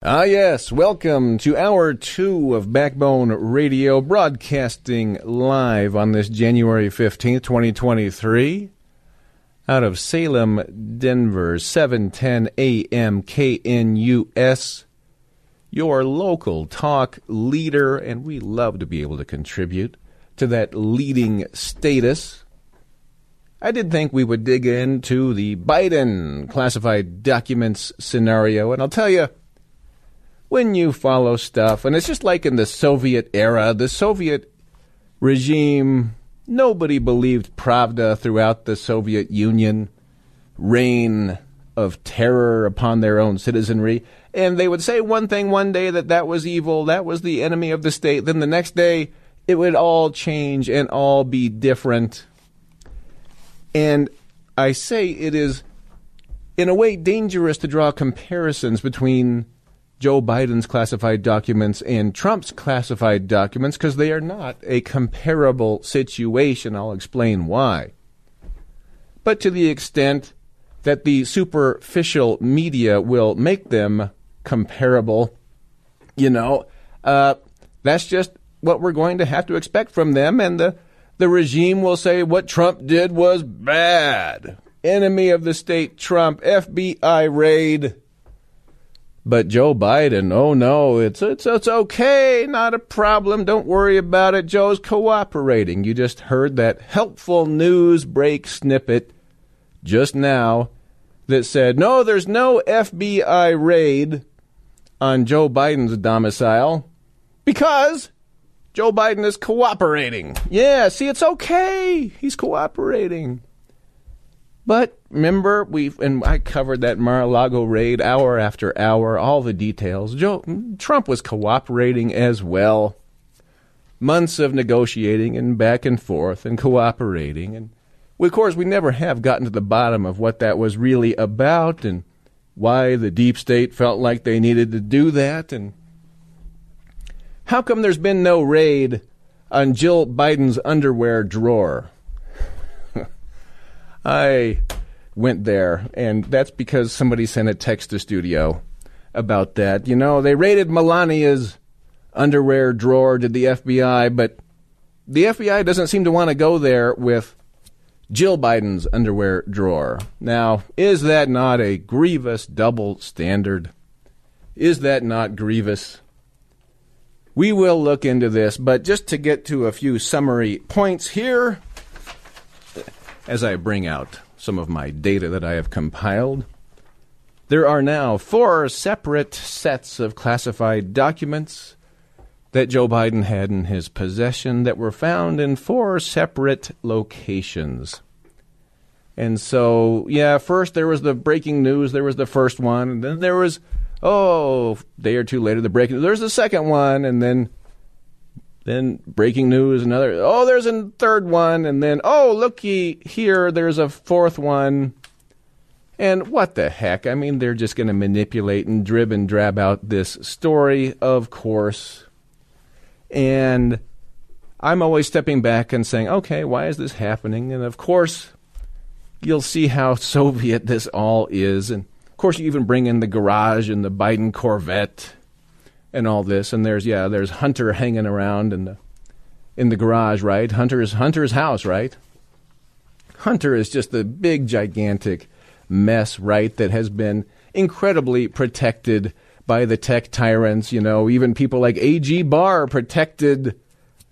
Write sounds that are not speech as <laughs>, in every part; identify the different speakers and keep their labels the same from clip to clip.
Speaker 1: Ah, yes. Welcome to hour two of Backbone Radio, broadcasting live on this January 15th, 2023. Out of Salem, Denver, 710 AM KNUS, your local talk leader, and we love to be able to contribute to that leading status. I did think we would dig into the Biden classified documents scenario, and I'll tell you, when you follow stuff, and it's just like in the Soviet era, the Soviet regime, nobody believed Pravda throughout the Soviet Union, reign of terror upon their own citizenry. And they would say one thing one day that that was evil, that was the enemy of the state. Then the next day, it would all change and all be different. And I say it is, in a way, dangerous to draw comparisons between Joe Biden's classified documents and Trump's classified documents because they are not a comparable situation. I'll explain why. But to the extent that the superficial media will make them comparable, you know, uh, that's just what we're going to have to expect from them. And the, the regime will say what Trump did was bad. Enemy of the state Trump, FBI raid. But Joe Biden, oh no, it's it's it's okay, not a problem. Don't worry about it. Joe's cooperating. You just heard that helpful news break snippet just now that said, "No, there's no FBI raid on Joe Biden's domicile because Joe Biden is cooperating." Yeah, see, it's okay. He's cooperating. But remember, we and I covered that Mar-a-Lago raid hour after hour, all the details. Joe Trump was cooperating as well. Months of negotiating and back and forth and cooperating, and of course we never have gotten to the bottom of what that was really about and why the deep state felt like they needed to do that, and how come there's been no raid on Jill Biden's underwear drawer? I went there, and that's because somebody sent a text to studio about that. You know, they raided Melania's underwear drawer, did the FBI, but the FBI doesn't seem to want to go there with Jill Biden's underwear drawer. Now, is that not a grievous double standard? Is that not grievous? We will look into this, but just to get to a few summary points here, as I bring out some of my data that I have compiled. There are now four separate sets of classified documents that Joe Biden had in his possession that were found in four separate locations. And so, yeah, first there was the breaking news, there was the first one, and then there was, oh, day or two later, the breaking There's the second one, and then then breaking news, another. Oh, there's a third one, and then oh, looky here, there's a fourth one. And what the heck? I mean, they're just going to manipulate and drib and drab out this story, of course. And I'm always stepping back and saying, okay, why is this happening? And of course, you'll see how Soviet this all is. And of course, you even bring in the garage and the Biden Corvette and all this. And there's yeah, there's Hunter <laughs> hanging around in the in the garage, right? Hunter's Hunter's house, right? Hunter is just a big gigantic mess, right? That has been incredibly protected by the tech tyrants. You know, even people like A.G. Barr protected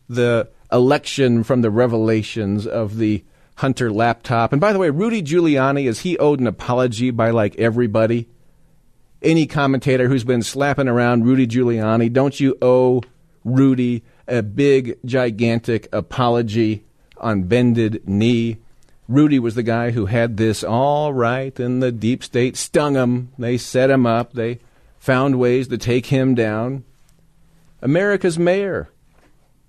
Speaker 1: the election from the revelations of the Hunter laptop. And by the way, Rudy Giuliani, is he owed an apology by like everybody? Any commentator who's been slapping around Rudy Giuliani, don't you owe Rudy a big, gigantic apology on bended knee? Rudy was the guy who had this all right, and the deep state stung him. They set him up. They found ways to take him down. America's mayor,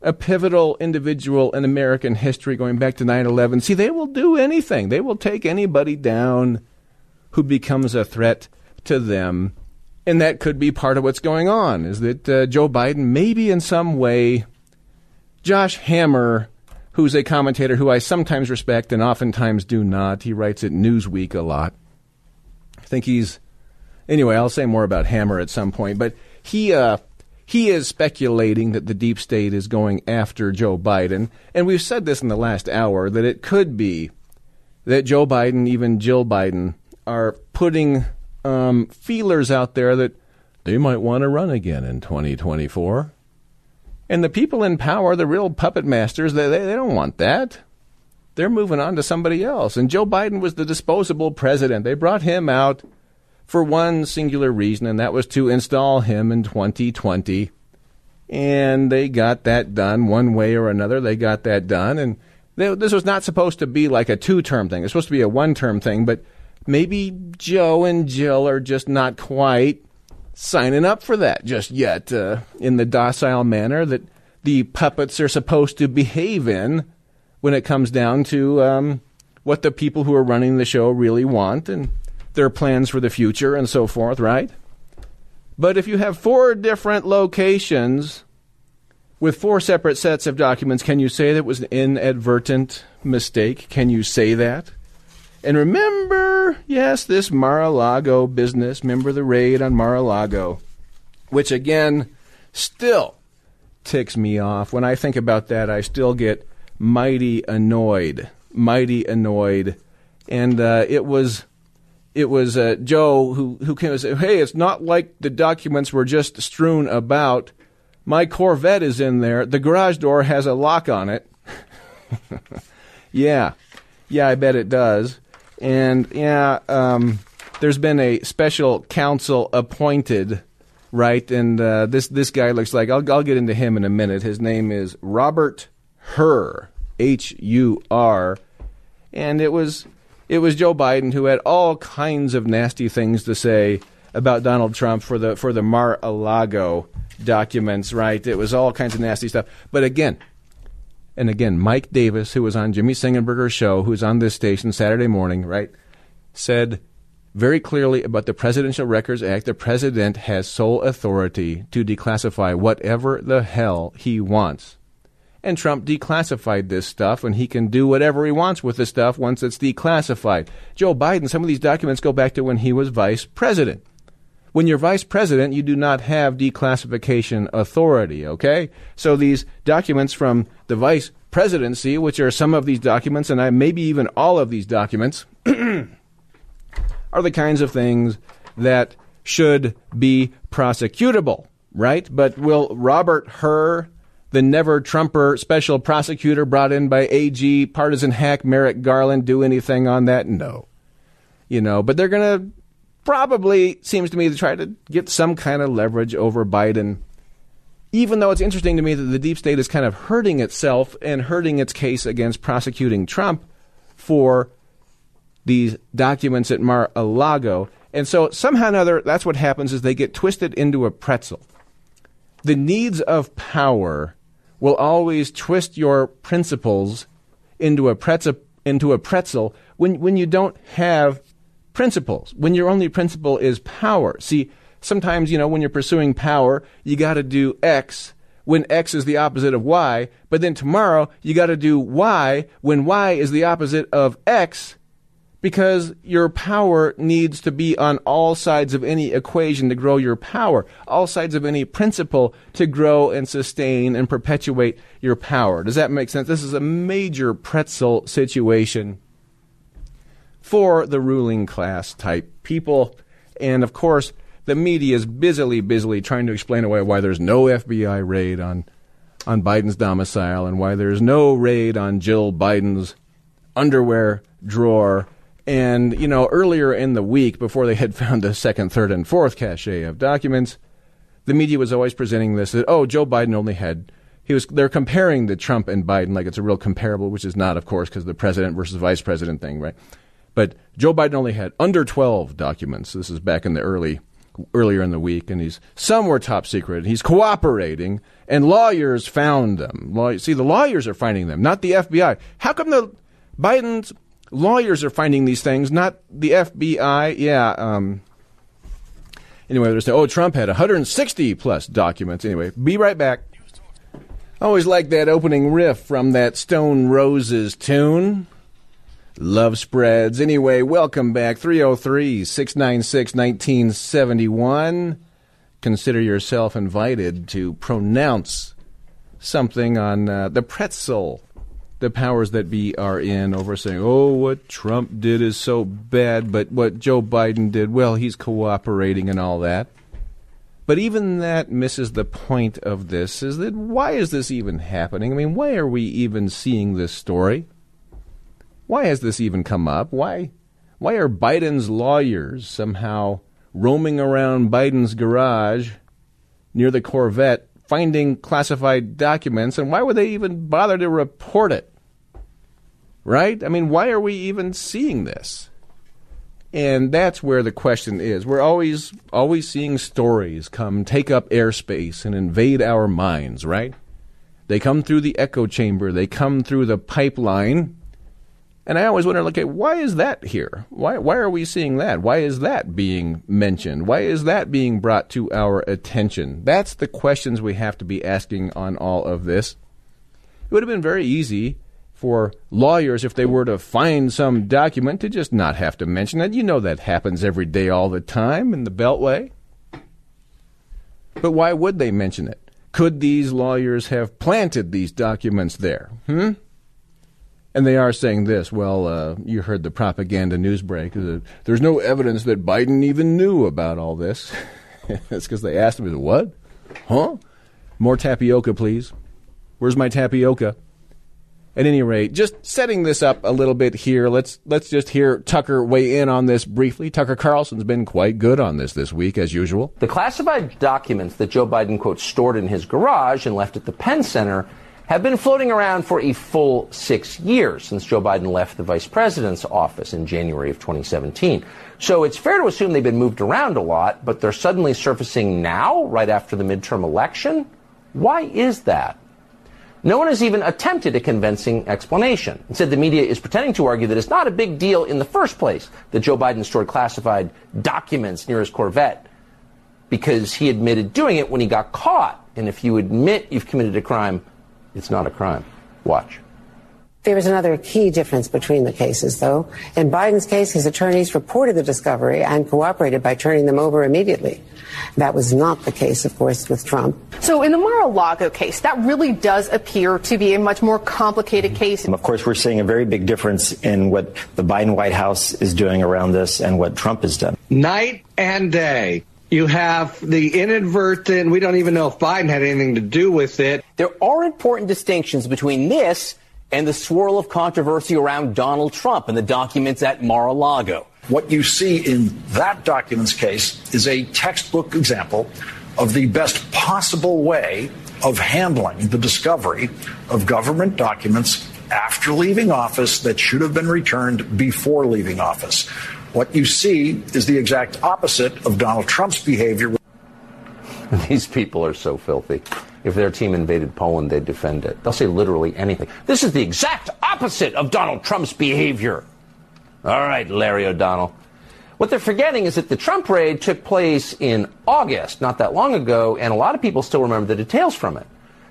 Speaker 1: a pivotal individual in American history going back to 9 11. See, they will do anything, they will take anybody down who becomes a threat to them. And that could be part of what's going on, is that uh, Joe Biden, maybe in some way, Josh Hammer, who's a commentator who I sometimes respect and oftentimes do not, he writes at Newsweek a lot. I think he's. Anyway, I'll say more about Hammer at some point, but he. Uh, he is speculating that the deep state is going after Joe Biden. And we've said this in the last hour that it could be that Joe Biden, even Jill Biden, are putting um, feelers out there that they might want to run again in 2024. And the people in power, the real puppet masters, they, they, they don't want that. They're moving on to somebody else. And Joe Biden was the disposable president. They brought him out for one singular reason, and that was to install him in 2020. And they got that done one way or another. They got that done. And they, this was not supposed to be like a two term thing. It's supposed to be a one term thing, but maybe Joe and Jill are just not quite signing up for that just yet uh, in the docile manner that the puppets are supposed to behave in when it comes down to um, what the people who are running the show really want. And their plans for the future and so forth, right? But if you have four different locations with four separate sets of documents, can you say that was an inadvertent mistake? Can you say that? And remember, yes, this Mar a Lago business. Remember the raid on Mar a Lago, which again still ticks me off. When I think about that, I still get mighty annoyed. Mighty annoyed. And uh, it was it was uh, Joe who who came and said, "Hey, it's not like the documents were just strewn about. My Corvette is in there. The garage door has a lock on it." <laughs> yeah, yeah, I bet it does. And yeah, um, there's been a special counsel appointed, right? And uh, this this guy looks like I'll I'll get into him in a minute. His name is Robert Hur, H U R, and it was it was Joe Biden who had all kinds of nasty things to say about Donald Trump for the for the Mar-a-Lago documents, right? It was all kinds of nasty stuff. But again, and again, Mike Davis, who was on Jimmy Sengenberger's show, who's on this station Saturday morning, right, said very clearly about the Presidential Records Act, the president has sole authority to declassify whatever the hell he wants and Trump declassified this stuff, and he can do whatever he wants with the stuff once it's declassified. Joe Biden, some of these documents go back to when he was vice president. When you're vice president, you do not have declassification authority, okay? So these documents from the vice presidency, which are some of these documents, and I, maybe even all of these documents, <clears throat> are the kinds of things that should be prosecutable, right? But will Robert Hur the never Trumper special prosecutor brought in by AG partisan hack Merrick Garland do anything on that? No. You know, but they're going to probably, seems to me, to try to get some kind of leverage over Biden. Even though it's interesting to me that the deep state is kind of hurting itself and hurting its case against prosecuting Trump for these documents at Mar-a-Lago. And so somehow or another, that's what happens is they get twisted into a pretzel. The needs of power will always twist your principles into a pretzel, into a pretzel when, when you don't have principles, when your only principle is power. See, sometimes, you know, when you're pursuing power, you got to do X when X is the opposite of Y, but then tomorrow you got to do Y when Y is the opposite of X because your power needs to be on all sides of any equation to grow your power, all sides of any principle to grow and sustain and perpetuate your power. Does that make sense? This is a major pretzel situation for the ruling class type people. And of course, the media is busily, busily trying to explain away why there's no FBI raid on, on Biden's domicile and why there's no raid on Jill Biden's underwear drawer and, you know, earlier in the week, before they had <laughs> found the second, third, and fourth cache of documents, the media was always presenting this that, oh, Joe Biden only had. He was, they're comparing the Trump and Biden like it's a real comparable, which is not, of course, because the president versus vice president thing, right? But Joe Biden only had under 12 documents. This is back in the early earlier in the week, and he's some were top secret. He's cooperating, and lawyers found them. See, the lawyers are finding them, not the FBI. How come the Biden's lawyers are finding these things, not the FBI? Yeah. Um, anyway, they're saying, oh, Trump had 160 plus documents. Anyway, be right back. Always like that opening riff from that Stone Roses tune. Love spreads. Anyway, welcome back. 303 696 1971. Consider yourself invited to pronounce something on uh, the pretzel the powers that be are in over saying, oh, what Trump did is so bad, but what Joe Biden did, well, he's cooperating and all that. But even that misses the point of this is that why is this even happening? I mean, why are we even seeing this story? Why has this even come up? Why why are Biden's lawyers somehow roaming around Biden's garage near the Corvette finding classified documents and why would they even bother to report it? Right? I mean, why are we even seeing this? And that's where the question is. We're always always seeing stories come take up airspace and invade our minds, right? They come through the echo chamber, they come through the pipeline. And I always wonder, okay, why is that here? Why why are we seeing that? Why is that being mentioned? Why is that being brought to our attention? That's the questions we have to be asking on all of this. It would have been very easy for lawyers if they were to find some document to just not have to mention it. You know that happens every day, all the time in the Beltway. But why would they mention it? Could these lawyers have planted these documents there? Hmm? And they are saying this. Well, uh, you heard the propaganda news break. There's no evidence that Biden even knew about all this. <laughs> That's because they asked him, what? Huh? More tapioca, please. Where's my tapioca? At any rate, just setting this up a little bit here. Let's let's just hear Tucker weigh in on this briefly. Tucker Carlson's been quite good on this this week, as usual.
Speaker 2: The classified documents that Joe Biden quote stored in his garage and left at the Penn Center have been floating around for a full six years since Joe Biden left the vice president's office in January of 2017. So it's fair to assume they've been moved around a lot, but they're suddenly surfacing now, right after the midterm election. Why is that? No one has even attempted a convincing explanation. Instead, the media is pretending to argue that it's not a big deal in the first place that Joe Biden stored classified documents near his Corvette because he admitted doing it when he got caught. And if you admit you've committed a crime, it's not a crime. Watch.
Speaker 3: There is another key difference between the cases, though. In Biden's case, his attorneys reported the discovery and cooperated by turning them over immediately. That was not the case, of course, with Trump.
Speaker 4: So, in the Mar-a-Lago case, that really does appear to be a much more complicated mm-hmm. case.
Speaker 5: Of course, we're seeing a very big difference in what the Biden White House is doing around this and what Trump has done.
Speaker 6: Night and day. You have the inadvertent, we don't even know if Biden had anything to do with it.
Speaker 7: There are important distinctions between this and the swirl of controversy around Donald Trump and the documents at Mar a Lago.
Speaker 8: What you see in that documents case is a textbook example of the best possible way of handling the discovery of government documents after leaving office that should have been returned before leaving office. What you see is the exact opposite of Donald Trump's behavior. <laughs>
Speaker 2: These people are so filthy. If their team invaded Poland, they'd defend it. They'll say literally anything. This is the exact opposite of Donald Trump's behavior. All right, Larry O'Donnell. What they're forgetting is that the Trump raid took place in August, not that long ago, and a lot of people still remember the details from it.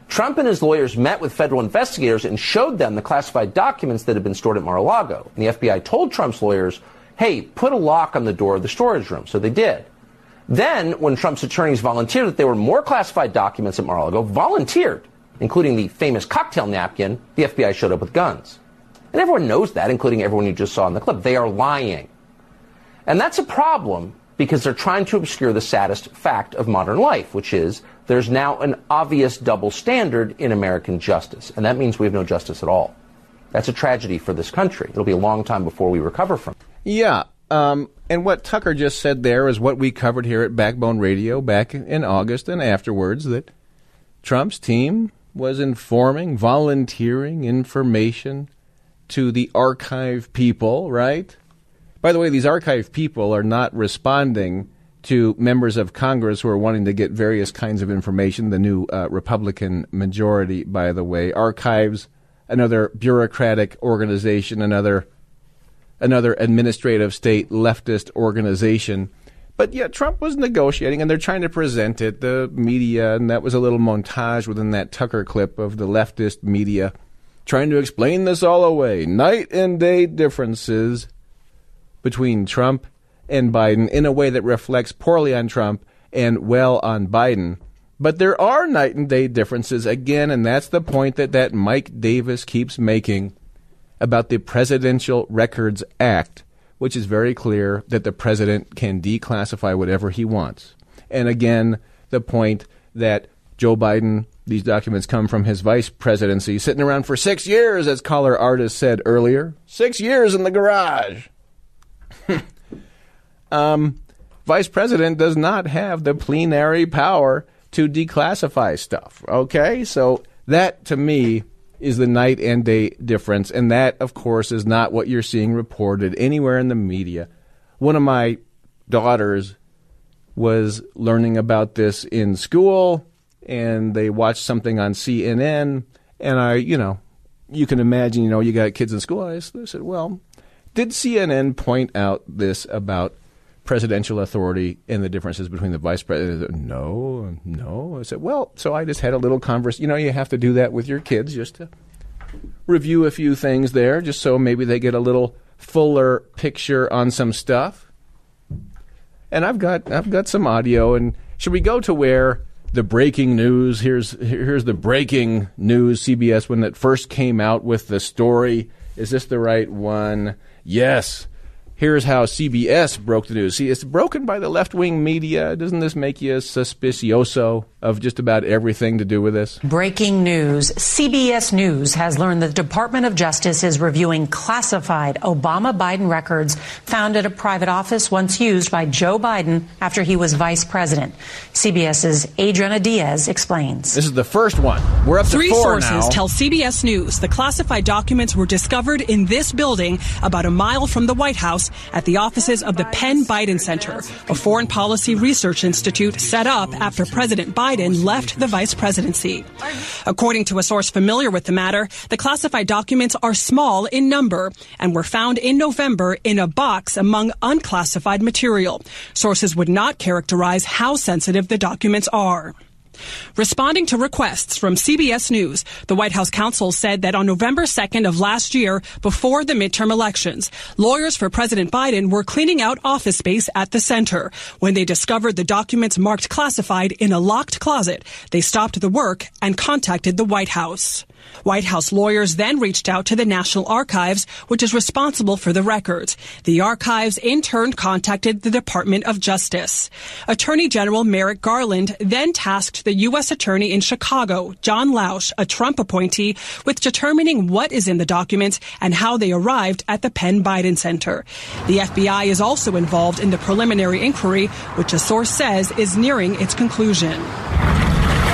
Speaker 2: Trump and his lawyers met with federal investigators and showed them the classified documents that had been stored at Mar-a-Lago. The FBI told Trump's lawyers, hey, put a lock on the door of the storage room. So they did. Then, when Trump's attorneys volunteered that there were more classified documents at Mar-a-Lago, volunteered, including the famous cocktail napkin, the FBI showed up with guns. And everyone knows that, including everyone you just saw in the clip. They are lying. And that's a problem because they're trying to obscure the saddest fact of modern life, which is there's now an obvious double standard in American justice. And that means we have no justice at all. That's a tragedy for this country. It'll be a long time before we recover from it.
Speaker 1: Yeah. Um, and what Tucker just said there is what we covered here at Backbone Radio back in August and afterwards that Trump's team was informing, volunteering information to the archive people, right? By the way, these archive people are not responding to members of Congress who are wanting to get various kinds of information. The new uh, Republican majority, by the way, archives another bureaucratic organization, another another administrative state leftist organization. But yeah, Trump was negotiating, and they're trying to present it. The media, and that was a little montage within that Tucker clip of the leftist media trying to explain this all away. Night and day differences between Trump and Biden in a way that reflects poorly on Trump and well on Biden. But there are night and day differences again, and that's the point that that Mike Davis keeps making about the Presidential Records Act, which is very clear that the president can declassify whatever he wants. And again, the point that Joe Biden, these documents come from his vice presidency, sitting around for six years, as caller artist said earlier. Six years in the garage. <laughs> um, vice president does not have the plenary power to declassify stuff. Okay? So that to me is the night and day difference. And that, of course, is not what you're seeing reported anywhere in the media. One of my daughters was learning about this in school, and they watched something on CNN. And I, you know, you can imagine, you know, you got kids in school. I said, well, did CNN point out this about presidential authority and the differences between the vice president. No, no. I said, well, so I just had a little converse. You know, you have to do that with your kids just to review a few things there, just so maybe they get a little fuller picture on some stuff. And I've got I've got some audio. And should we go to where the breaking news? Here's here's the breaking news. CBS when it first came out with the story. Is this the right one? Yes. Here's how CBS broke the news. See, it's broken by the left wing media. Doesn't this make you suspicioso of just about everything to do with this?
Speaker 9: Breaking news CBS News has learned the Department of Justice is reviewing classified Obama Biden records found at a private office once used by Joe Biden after he was vice president. CBS's Adriana Diaz explains.
Speaker 1: This is the first one. We're up
Speaker 10: Three
Speaker 1: to four
Speaker 10: sources
Speaker 1: now.
Speaker 10: tell CBS News the classified documents were discovered in this building about a mile from the White House at the offices of the Penn Biden Center, a foreign policy research institute set up after President Biden left the vice presidency. According to a source familiar with the matter, the classified documents are small in number and were found in November in a box among unclassified material. Sources would not characterize how sensitive the documents are. Responding to requests from CBS News, the White House counsel said that on November 2nd of last year, before the midterm elections, lawyers for President Biden were cleaning out office space at the center. When they discovered the documents marked classified in a locked closet, they stopped the work and contacted the White House. White House lawyers then reached out to the National Archives, which is responsible for the records. The archives in turn contacted the Department of Justice. Attorney General Merrick Garland then tasked the U.S. Attorney in Chicago, John Lausch, a Trump appointee, with determining what is in the documents and how they arrived at the Penn Biden Center. The FBI is also involved in the preliminary inquiry, which a source says is nearing its conclusion.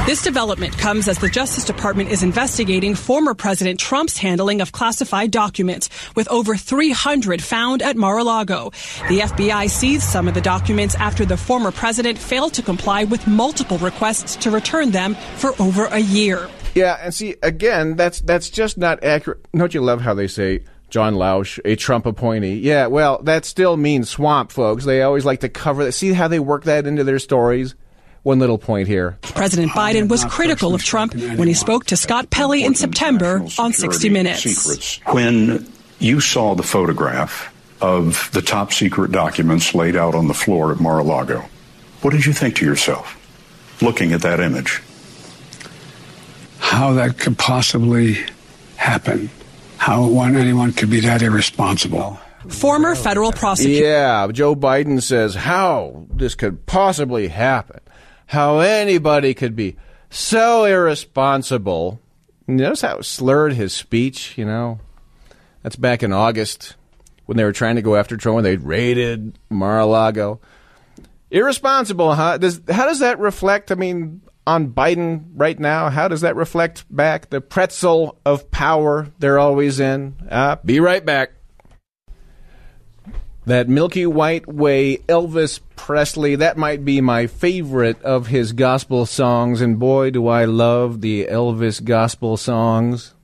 Speaker 10: This development comes as the Justice Department is investigating former President Trump's handling of classified documents, with over 300 found at Mar-a-Lago. The FBI seized some of the documents after the former president failed to comply with multiple requests to return them for over a year.
Speaker 1: Yeah, and see again, that's that's just not accurate. Don't you love how they say John Lausch, a Trump appointee? Yeah, well, that still means swamp, folks. They always like to cover that. See how they work that into their stories. One little point here.
Speaker 10: President Biden was critical of Trump when he spoke to Scott Pelley in September on 60 Minutes.
Speaker 11: Secrets. When you saw the photograph of the top secret documents laid out on the floor at Mar-a-Lago, what did you think to yourself, looking at that image?
Speaker 12: How that could possibly happen? How one anyone could be that irresponsible?
Speaker 10: Former federal prosecutor.
Speaker 1: Yeah, Joe Biden says how this could possibly happen. How anybody could be so irresponsible. Notice how it slurred his speech, you know? That's back in August when they were trying to go after Trump when they raided Mar-a-Lago. Irresponsible, huh? Does, how does that reflect, I mean, on Biden right now? How does that reflect back the pretzel of power they're always in? Uh, be right back. That Milky White Way, Elvis Presley, that might be my favorite of his gospel songs, and boy, do I love the Elvis gospel songs.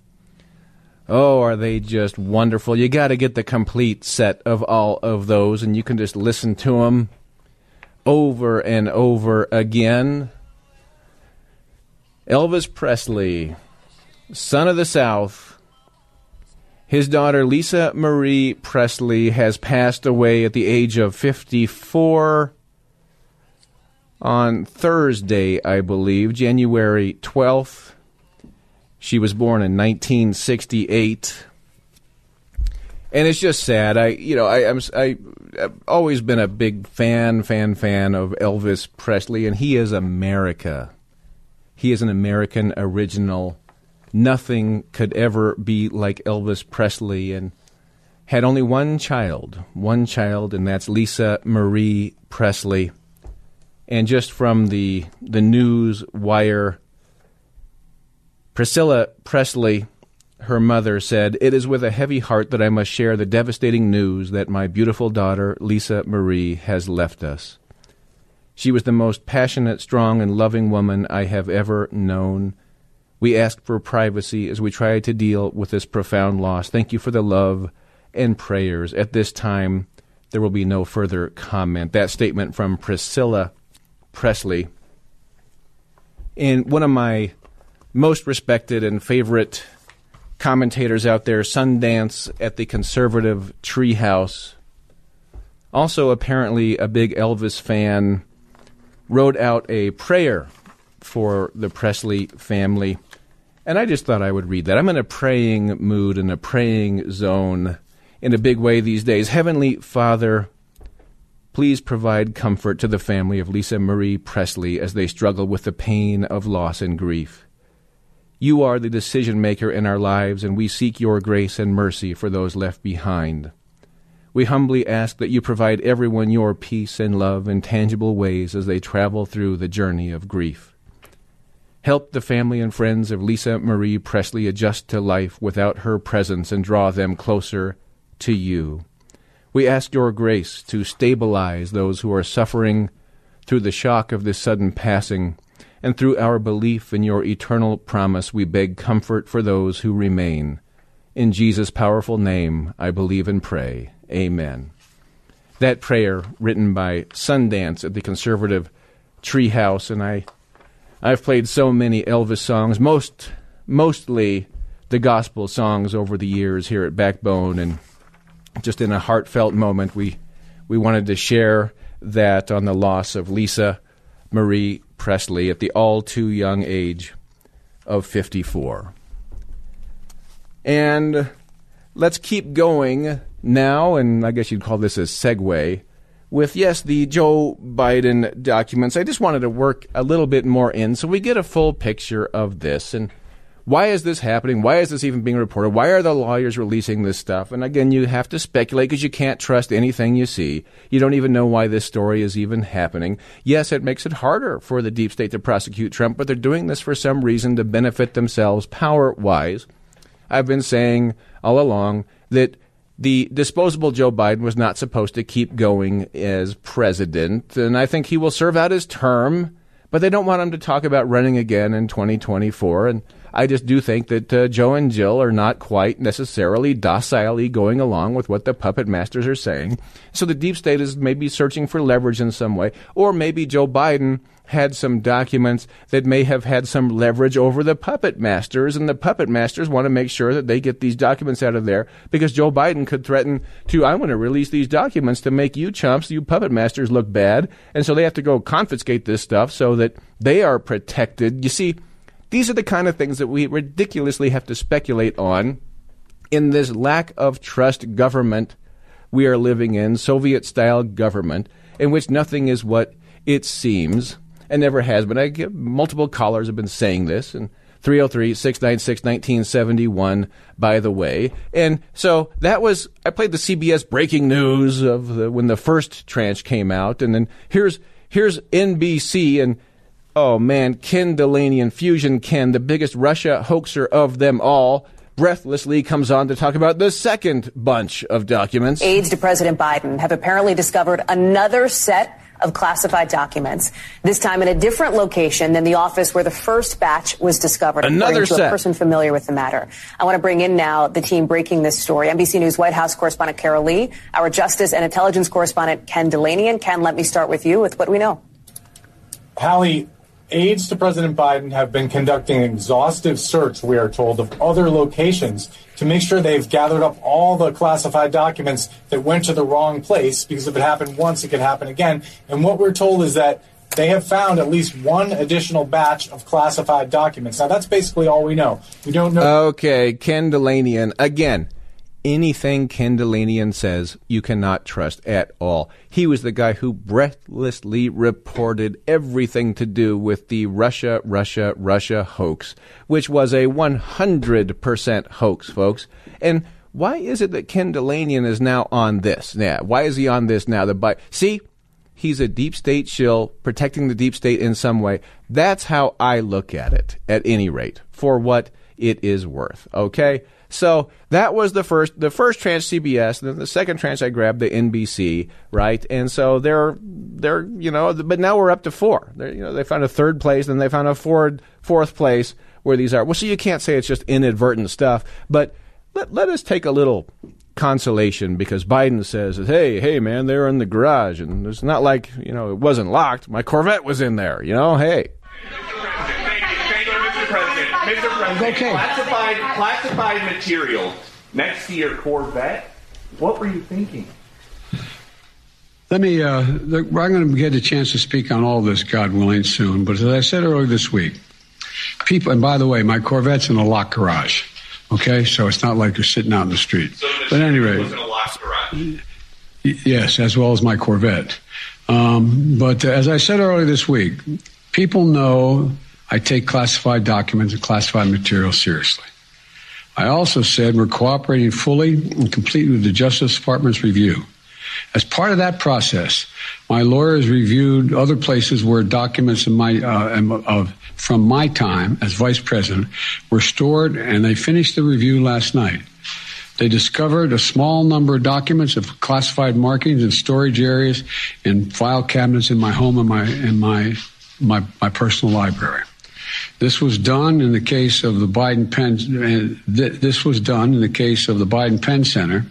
Speaker 1: Oh, are they just wonderful? You got to get the complete set of all of those, and you can just listen to them over and over again. Elvis Presley, son of the South, his daughter, Lisa Marie Presley, has passed away at the age of 54 on Thursday, I believe, January 12th. She was born in 1968. And it's just sad. I, you know, I, I'm, I, I've always been a big fan, fan, fan of Elvis Presley, and he is America. He is an American original nothing could ever be like Elvis Presley and had only one child, one child, and that's Lisa Marie Presley. And just from the the news wire, Priscilla Presley, her mother said, "It is with a heavy heart that I must share the devastating news that my beautiful daughter Lisa Marie has left us. She was the most passionate, strong, and loving woman I have ever known." We ask for privacy as we try to deal with this profound loss. Thank you for the love and prayers. At this time, there will be no further comment. That statement from Priscilla Presley. And one of my most respected and favorite commentators out there, Sundance at the conservative treehouse, also apparently a big Elvis fan, wrote out a prayer for the Presley family. And I just thought I would read that. I'm in a praying mood, in a praying zone in a big way these days. Heavenly Father, please provide comfort to the family of Lisa Marie Presley as they struggle with the pain of loss and grief. You are the decision maker in our lives, and we seek your grace and mercy for those left behind. We humbly ask that you provide everyone your peace and love in tangible ways as they travel through the journey of grief. Help the family and friends of Lisa Marie Presley adjust to life without her presence and draw them closer to you. We ask your grace to stabilize those who are suffering through the shock of this sudden passing, and through our belief in your eternal promise, we beg comfort for those who remain. In Jesus' powerful name, I believe and pray. Amen. That prayer, written by Sundance at the Conservative Treehouse, and I I've played so many Elvis songs, most mostly the gospel songs over the years here at Backbone, and just in a heartfelt moment, we we wanted to share that on the loss of Lisa Marie Presley at the all too young age of 54. And let's keep going now, and I guess you'd call this a segue with, yes, the Joe Biden documents. I just wanted to work a little bit more in so we get a full picture of this. And why is this happening? Why is this even being reported? Why are the lawyers releasing this stuff? And again, you have to speculate because you can't trust anything you see. You don't even know why this story is even happening. Yes, it makes it harder for the deep state to prosecute Trump, but they're doing this for some reason to benefit themselves power wise. I've been saying all along that the disposable Joe Biden was not supposed to keep going as president, and I think he will serve out his term. But they don't want him to talk about running again in 2024. And I just do think that uh, Joe and Jill are not quite necessarily docilely going along with what the puppet masters are saying. So the deep state is maybe searching for leverage in some way, or maybe Joe Biden had some documents that may have had some leverage over the puppet masters, and the puppet masters want to make sure that they get these documents out of there because Joe Biden could threaten to, I want to release these documents to make you chumps, you puppet masters, look bad. And so they have to go confiscate this stuff so that they are protected. You see, these are the kind of things that we ridiculously have to speculate on in this lack of trust government we are living in, Soviet style government, in which nothing is what it seems and never has been. I multiple callers have been saying this, and 303 696 1971, by the way. And so that was, I played the CBS breaking news of the, when the first tranche came out, and then here's, here's NBC, and oh man, Ken Delaney and Fusion Ken, the biggest Russia hoaxer of them all, breathlessly comes on to talk about the second bunch of documents.
Speaker 13: Aides to President Biden have apparently discovered another set of classified documents, this time in a different location than the office where the first batch was discovered,
Speaker 1: Another
Speaker 13: according to
Speaker 1: set.
Speaker 13: a person familiar with the matter. I want to bring in now the team breaking this story. NBC News White House correspondent Carol Lee, our Justice and Intelligence correspondent Ken Dilanian. Ken, let me start with you with what we know.
Speaker 14: Hallie, aides to President Biden have been conducting an exhaustive search, we are told, of other locations to make sure they've gathered up all the classified documents that went to the wrong place, because if it happened once, it could happen again. And what we're told is that they have found at least one additional batch of classified documents. Now, that's basically all we know. We don't know.
Speaker 1: Okay, Ken Dilanian. Again, anything Ken Dilanian says, you cannot trust at all. He was the guy who breathlessly reported everything to do with the Russia, Russia, Russia hoax, which was a 100% hoax, folks. And why is it that Ken Dilanian is now on this? Yeah, why is he on this now? The Bi- See, he's a deep state shill protecting the deep state in some way. That's how I look at it, at any rate, for what it is worth. Okay? So that was the first the first tranche CBS, and then the second tranche I grabbed the NBC, right? And so they're they're you know, but now we're up to four. They're, you know, they found a third place, then they found a fourth fourth place where these are. Well, so you can't say it's just inadvertent stuff, but let let us take a little consolation because Biden says, "Hey, hey, man, they're in the garage, and it's not like you know it wasn't locked. My Corvette was in there. You know, hey."
Speaker 15: Mr. President,
Speaker 12: Okay.
Speaker 15: classified, classified material next to your Corvette. What were you thinking?
Speaker 12: Let me, uh, look, I'm going to get a chance to speak on all this, God willing, soon. But as I said earlier this week, people, and by the way, my Corvette's in a locked garage. Okay, so it's not like you're sitting out in the street. But anyway,
Speaker 15: was in a locked garage.
Speaker 12: Yes, as well as my Corvette. Um, but as I said earlier this week, people know I take classified documents and classified material seriously. I also said we're cooperating fully and completely with the Justice Department's review. As part of that process, my lawyers reviewed other places where documents in my, uh, of, from my time as vice president were stored, and they finished the review last night. They discovered a small number of documents of classified markings in storage areas and file cabinets in my home and my in my my, my personal library. This was done in the case of the Biden Penn. uh, th- This was done in the case of the Biden Penn Center.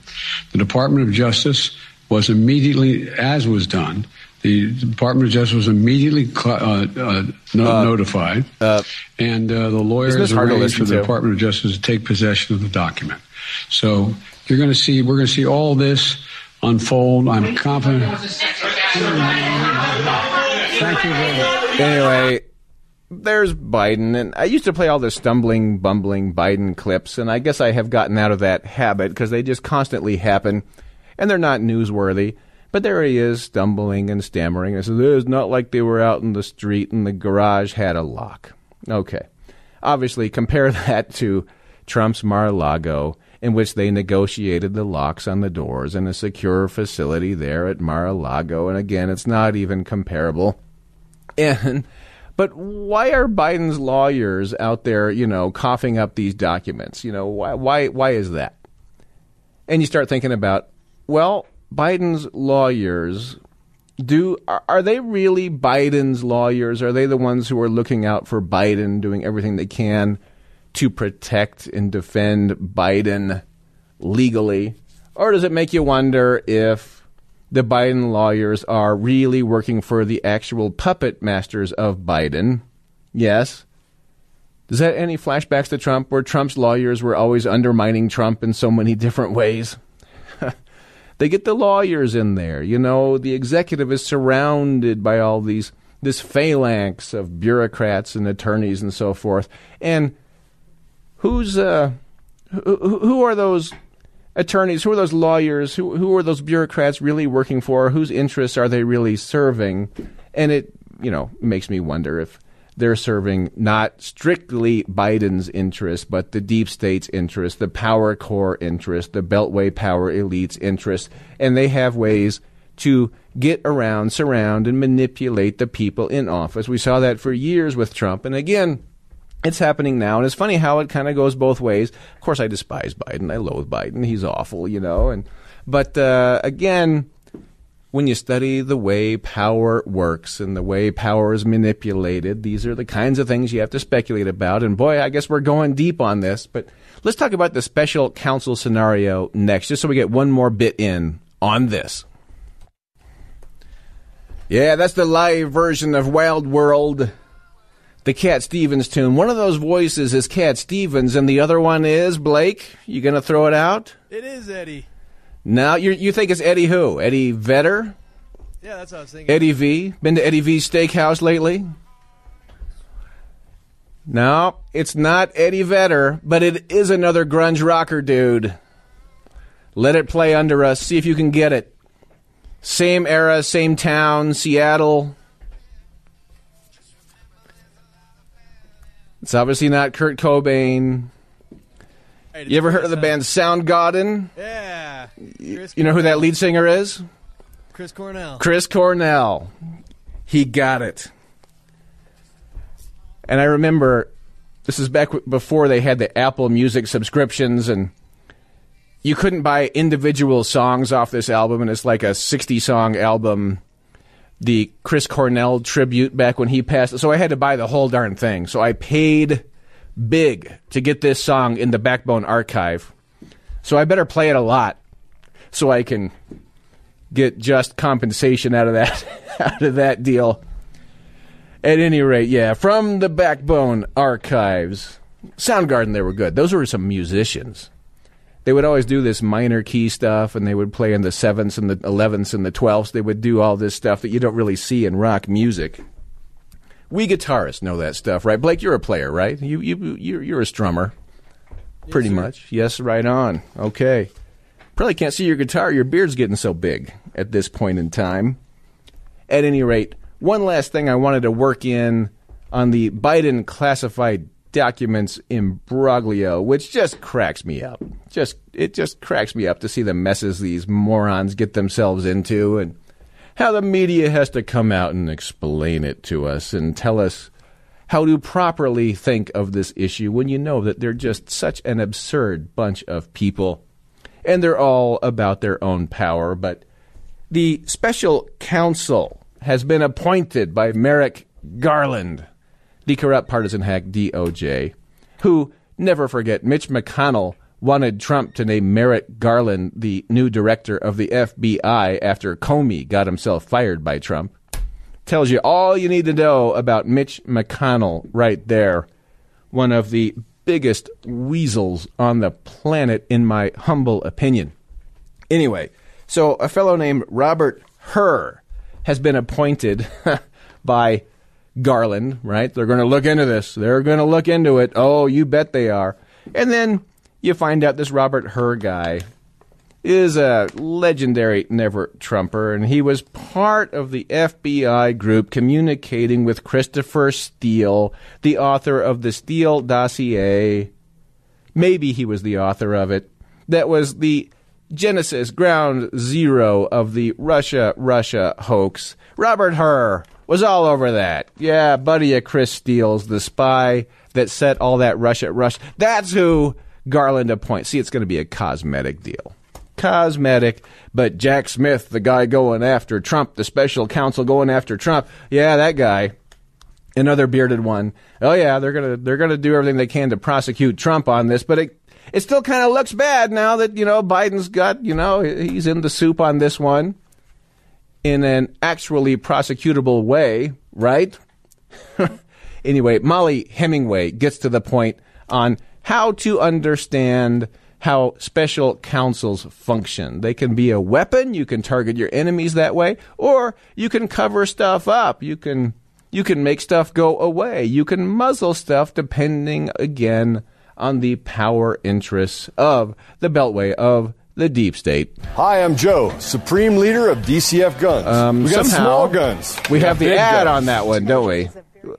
Speaker 12: The Department of Justice was immediately, as was done, the Department of Justice was immediately cl- uh, uh, no-
Speaker 1: Uh,
Speaker 12: notified, and uh, the lawyers
Speaker 1: this hard to
Speaker 12: arranged for the
Speaker 1: to?
Speaker 12: Department of Justice to take possession of the document. So you're going to see, we're going to see all this unfold. I'm confident. Thank you very much.
Speaker 1: Anyway, there's Biden, and I used to play all the stumbling, bumbling Biden clips, and I guess I have gotten out of that habit because they just constantly happen, and they're not newsworthy. But there he is, stumbling and stammering. I said, "It's not like they were out in the street and the garage had a lock." Okay, obviously, compare <laughs> that to Trump's Mar-a-Lago, in which they negotiated the locks on the doors in a secure facility there at Mar-a-Lago, and again, it's not even comparable. <laughs> And but why are Biden's lawyers out there, you know, coughing up these documents? You know, why why why is that? And you start thinking about, well, Biden's lawyers do are, are they really Biden's lawyers? Are they the ones who are looking out for Biden, doing everything they can to protect and defend Biden legally? Or does it make you wonder if the Biden lawyers are really working for the actual puppet masters of Biden? Yes. Does that any flashbacks to Trump where Trump's lawyers were always undermining Trump in so many different ways? <laughs> they get the lawyers in there. You know, the executive is surrounded by all these this phalanx of bureaucrats and attorneys and so forth. And who's uh who, who are those attorneys? Who are those lawyers? Who who are those bureaucrats really working for? Whose interests are they really serving? And it you know makes me wonder if they're serving not strictly Biden's interest, but the deep state's interest, the power core interest, the Beltway power elite's interest, and they have ways to get around, surround, and manipulate the people in office. We saw that for years with Trump, and again, It's happening now, and it's funny how it kind of goes both ways. Of course, I despise Biden. I loathe Biden. He's awful, you know. And but uh, again, when you study the way power works and the way power is manipulated, these are the kinds of things you have to speculate about. And boy, I guess we're going deep on this. But let's talk about the special counsel scenario next, just so we get one more bit in on this. Yeah, that's the live version of Wild World the Cat Stevens tune. One of those voices is Cat Stevens, and the other one is Blake. You gonna throw it out?
Speaker 16: It is Eddie.
Speaker 1: Now you you think it's Eddie who? Eddie Vedder?
Speaker 16: Yeah, that's what I was thinking.
Speaker 1: Eddie V. Been to Eddie V's Steakhouse lately? No, it's not Eddie Vedder, but it is another grunge rocker dude. Let it play under us. See if you can get it. Same era, same town, Seattle. It's obviously not Kurt Cobain. You ever heard of the band Soundgarden?
Speaker 16: Yeah.
Speaker 1: You know who that lead singer is?
Speaker 16: Chris Cornell.
Speaker 1: Chris Cornell. He got it. And I remember this is back before they had the Apple Music subscriptions and you couldn't buy individual songs off this album and it's like a 60 song album the Chris Cornell tribute back when he passed. So I had to buy the whole darn thing. So I paid big to get this song in the Backbone archive. So I better play it a lot so I can get just compensation out of that <laughs> out of that deal. At any rate, yeah, from the Backbone archives. Soundgarden they were good. Those were some musicians they would always do this minor key stuff and they would play in the sevenths and the elevenths and the twelfths. They would do all this stuff that you don't really see in rock music. We guitarists know that stuff, right? Blake, you're a player, right? You you you're, you're a strummer, pretty much. Yes, right on. Okay. Probably can't see your guitar. Your beard's getting so big at this point in time. At any rate, one last thing I wanted to work in on the Biden classified documents imbroglio, which just cracks me up. Just it just cracks me up to see the messes these morons get themselves into, and how the media has to come out and explain it to us and tell us how to properly think of this issue when you know that they're just such an absurd bunch of people, and they're all about their own power. But the special counsel has been appointed by Merrick Garland the corrupt partisan hack DOJ, who, never forget, Mitch McConnell wanted Trump to name Merrick Garland the new director of the FBI after Comey got himself fired by Trump. Tells you all you need to know about Mitch McConnell right there. One of the biggest weasels on the planet, in my humble opinion. Anyway, so a fellow named Robert Hur has been appointed <laughs> by Garland, right? They're going to look into this. They're going to look into it. Oh, you bet they are. And then you find out this Robert Hur guy is a legendary never Trumper, and he was part of the FBI group communicating with Christopher Steele, the author of the Steele dossier. Maybe he was the author of it. That was the genesis, ground zero of the Russia Russia hoax. Robert Hur was all over that. Yeah, buddy of Chris Steele's the spy that set all that rush at rush. That's who Garland appoints. See, it's going to be a cosmetic deal. Cosmetic, but Jack Smith, the guy going after Trump, the special counsel going after Trump, yeah, that guy, another bearded one. Oh yeah, they're gonna they're gonna do everything they can to prosecute Trump on this, but it it still kind of looks bad now that you know Biden's got you know he's in the soup on this one in an actually prosecutable way, right? <laughs> anyway, Mollie Hemingway gets to the point on how to understand how special counsels function. They can be a weapon, you can target your enemies that way, or you can cover stuff up. You can you can make stuff go away. You can muzzle stuff depending again on the power interests of the beltway of the deep state.
Speaker 17: Hi, I'm Joe, Supreme Leader of DCF Guns.
Speaker 1: Um,
Speaker 17: we got
Speaker 1: somehow,
Speaker 17: small guns.
Speaker 1: We have the ad
Speaker 17: guns.
Speaker 1: on that one, don't we?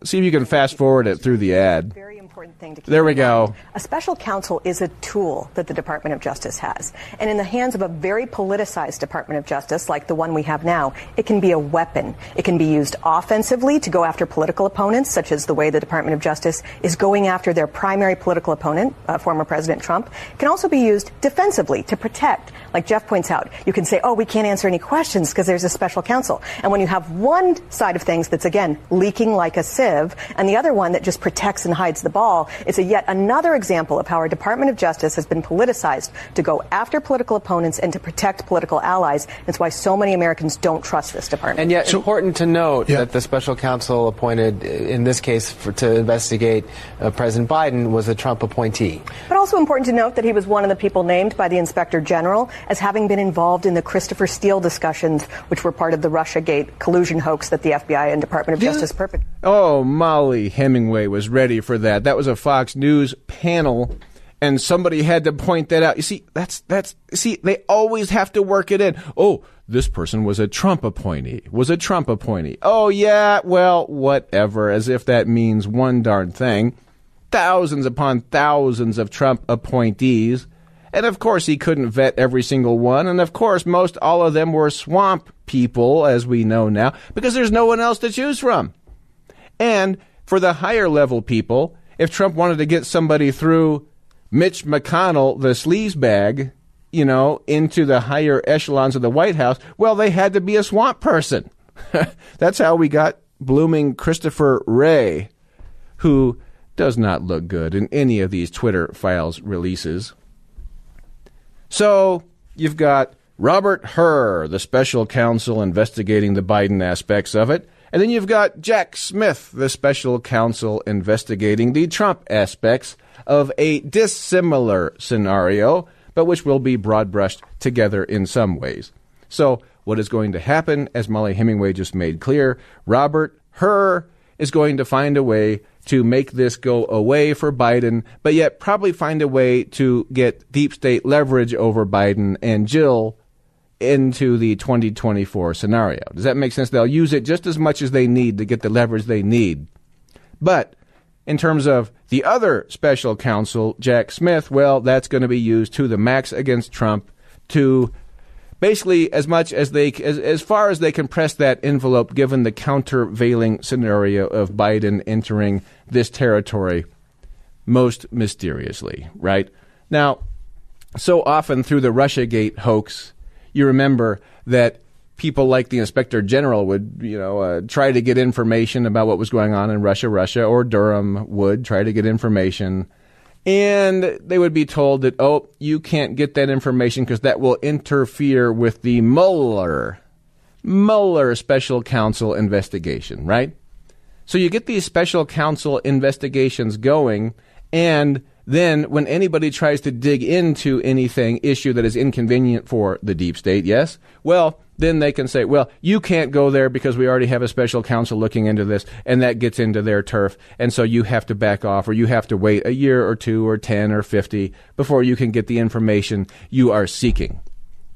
Speaker 1: See if you can fast forward it through the ad.
Speaker 13: important thing to keep
Speaker 1: There we go.
Speaker 13: A special counsel is a tool that the Department of Justice has. And in the hands of a very politicized Department of Justice, like the one we have now, it can be a weapon. It can be used offensively to go after political opponents, such as the way the Department of Justice is going after their primary political opponent, uh, former President Trump. It can also be used defensively to protect. Like Jeff points out, you can say, oh, we can't answer any questions because there's a special counsel. And when you have one side of things that's, again, leaking like a sieve, and the other one that just protects and hides the ball, it's a yet another example of how our Department of Justice has been politicized to go after political opponents and to protect political allies. It's why so many Americans don't trust this department.
Speaker 18: And yet, important to note that the special counsel appointed, uh, in this case, for, to investigate uh, President Biden was a Trump appointee.
Speaker 13: But also important to note that he was one of the people named by the Inspector General as having been involved in the Christopher Steele discussions, which were part of the Russiagate collusion hoax that the FBI and Department of Justice perpetrated.
Speaker 1: Oh, Oh, Mollie Hemingway was ready for that. That was a Fox News panel, and somebody had to point that out. You see, that's that's see, they always have to work it in. Oh, this person was a Trump appointee. Was a Trump appointee. Oh yeah, well, whatever. As if that means one darn thing. Thousands upon thousands of Trump appointees. And of course, he couldn't vet every single one. And of course, most all of them were swamp people, as we know now, because there's no one else to choose from. And for the higher level people, if Trump wanted to get somebody through Mitch McConnell, the sleaze bag, you know, into the higher echelons of the White House, well, they had to be a swamp person. <laughs> That's how we got blooming Christopher Wray, who does not look good in any of these Twitter files releases. So you've got Robert Hur, the special counsel investigating the Biden aspects of it. And then you've got Jack Smith, the special counsel investigating the Trump aspects of a dissimilar scenario, but which will be broad brushed together in some ways. So, what is going to happen, as Mollie Hemingway just made clear, Robert Hur is going to find a way to make this go away for Biden, but yet probably find a way to get deep state leverage over Biden and Jill into the 2024 scenario. Does that make sense? They'll use it just as much as they need to get the leverage they need. But in terms of the other special counsel, Jack Smith, well, that's going to be used to the max against Trump to basically as much as they as, as far as they can press that envelope given the countervailing scenario of Biden entering this territory most mysteriously, right? Now, so often through the Russiagate hoax, you remember that people like the inspector general would, you know, uh, try to get information about what was going on in Russia, Russia, or Durham would try to get information. And they would be told that, oh, you can't get that information because that will interfere with the Mueller, Mueller special counsel investigation, right? So you get these special counsel investigations going, and then when anybody tries to dig into anything issue that is inconvenient for the deep state, yes, well, then they can say, well, you can't go there because we already have a special counsel looking into this, and that gets into their turf, and so you have to back off, or you have to wait a year or two or 10 or 50 before you can get the information you are seeking.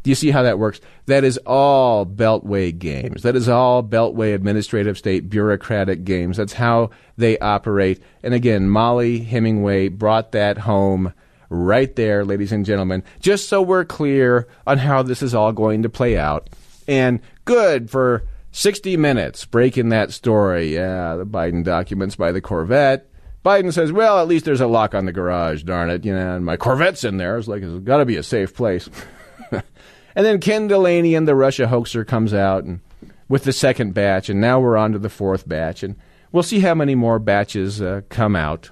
Speaker 1: Do you see how that works? That is all Beltway games. That is all Beltway administrative state bureaucratic games. That's how they operate. And again, Mollie Hemingway brought that home right there, ladies and gentlemen, just so we're clear on how this is all going to play out. And good for 60 minutes breaking that story. Yeah, the Biden documents by the Corvette. Biden says, well, at least there's a lock on the garage, darn it. You know, and my Corvette's in there. It's like, it's got to be a safe place. <laughs> and then Ken Dilanian the Russia hoaxer comes out and with the second batch, and now we're on to the fourth batch. And we'll see how many more batches uh, come out.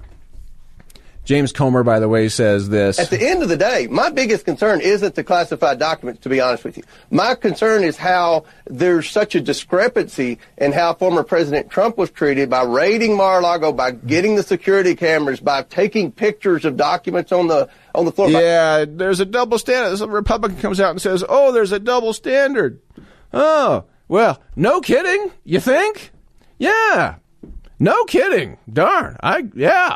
Speaker 1: James Comer, by the way, says this.
Speaker 19: At the end of the day, my biggest concern isn't the classified documents, to be honest with you. My concern is how there's such a discrepancy in how former President Trump was treated by raiding Mar-a-Lago, by getting the security cameras, by taking pictures of documents on the on the floor.
Speaker 1: Yeah, there's a double standard. Some Republican comes out and says, "Oh, there's a double standard." Oh, well, no kidding. You think? Yeah, no kidding. Darn. I yeah.